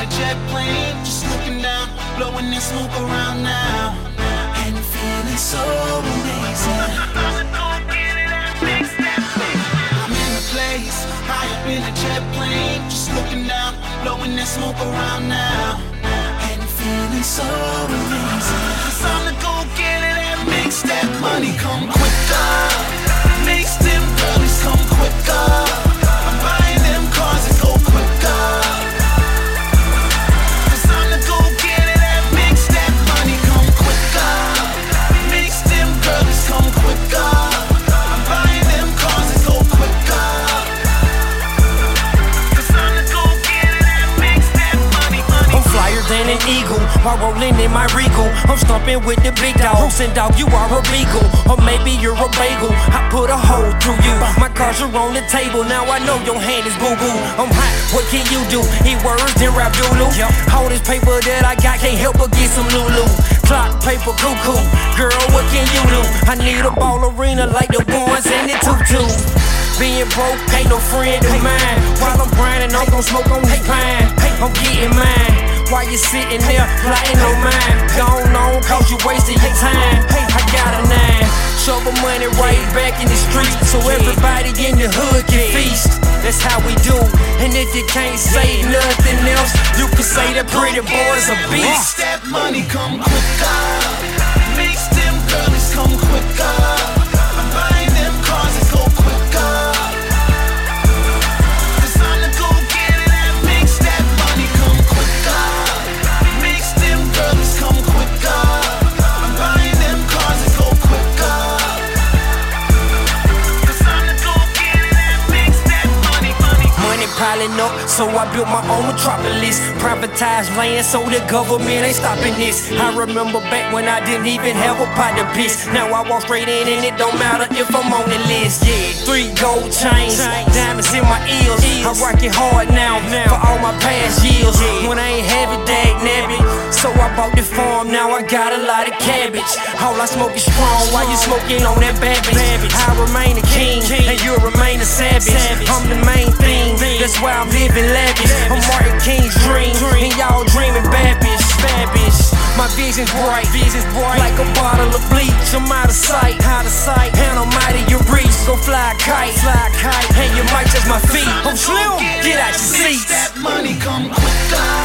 a jet plane, just looking down, blowing that smoke around now, and feeling so amazing. I'm in a place, high up in a jet plane, just looking down, blowing that smoke around now, and feeling so amazing. It's time to go get it and makes that money come an eagle while rolling in my regal. I'm stomping with the big dogs. And dog, you are a beagle, or maybe you're a bagel. I put a hole through you. My cards are on the table. Now I know your hand is boo boo. I'm hot. What can you do? Eat words then rap doodle. All this paper that I got can't help but get some Lulu. Clock paper cuckoo. Girl, what can you do? I need a ball arena like the ones in the tutu. Being broke ain't no friend of mine. While I'm grinding, I'm gon' smoke on this pine. I'm getting mine. While you sitting there plotting on mine. Gone on, cause you wasted your time. I got a nine. Shovel money right back in the street. So everybody in the hood can feast. That's how we do. And if you can't say nothing else, you can say that pretty boy's a Makes beast. that money come quicker. Makes them piling up, so I built my own metropolis. Privatized land, so the government ain't stopping this. I remember back when I didn't even have a pot to piss. Now I walk straight in, and it don't matter if I'm on the list. Yeah, three gold chains, diamonds in my ears. I rock it hard now for all my past years. When I ain't have it, cabbage. All I smoke is strong while you smoking on that babbage. I remain a king, and you remain a savage. I'm the main thing, that's why I'm living lavish. I'm Martin King's dream, and y'all dreaming babbish, babbish. My vision's bright, vision's bright, like a bottle of bleach. I'm out of sight, out of sight, and I'm out of your reach. Go fly a kite, fly a kite, and you might touch my feet. I'm slim, get out your seats. that money come quicker.